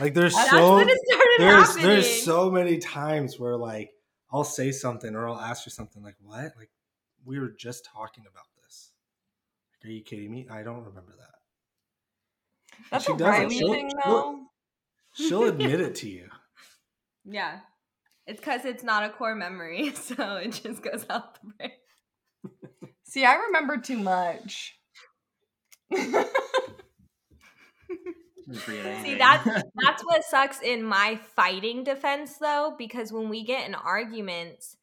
Like there's That's so when it started there's happening. there's so many times where like I'll say something or I'll ask her something like what like we were just talking about this. Like, are you kidding me? I don't remember that. That's She a does it. Riley She'll- thing, she'll- though. She'll admit it to you. yeah. It's because it's not a core memory, so it just goes out the brain. See, I remember too much. See, that's that's what sucks in my fighting defense though, because when we get in arguments,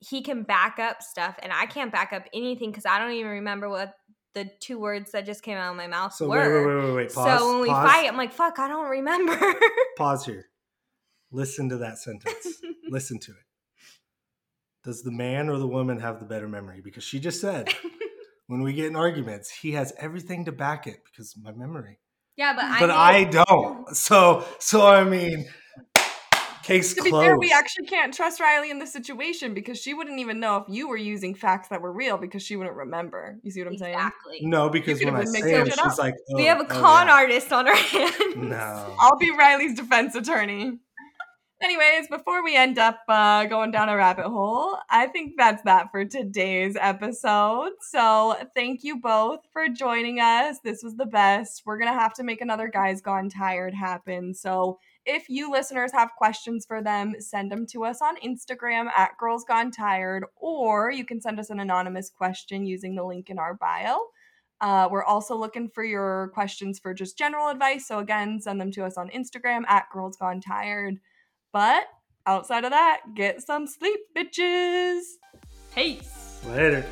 he can back up stuff and I can't back up anything because I don't even remember what the two words that just came out of my mouth So wait, were. wait, wait, wait, wait. Pause. so when we pause, fight, I'm like, fuck, I don't remember. pause here. Listen to that sentence. Listen to it. Does the man or the woman have the better memory? Because she just said when we get in arguments, he has everything to back it because my memory. yeah, but I but know- I don't. So so I mean, case To be closed. fair, we actually can't trust Riley in this situation because she wouldn't even know if you were using facts that were real because she wouldn't remember. You see what I'm saying? exactly. no, because when I say it, she's up. like, we "Oh, have a oh, con yeah." artist on our hands. No. I'll be Riley's defense attorney. Anyways, before we end up uh, going down a rabbit hole, I think that's that for today's episode. So, thank you both for joining us. This was the best. We're going to have to make another Guys Gone Tired happen. So, if you listeners have questions for them, send them to us on Instagram at Girls Gone Tired, or you can send us an anonymous question using the link in our bio. Uh, we're also looking for your questions for just general advice. So, again, send them to us on Instagram at Girls Gone Tired. But outside of that, get some sleep, bitches. Peace. Later.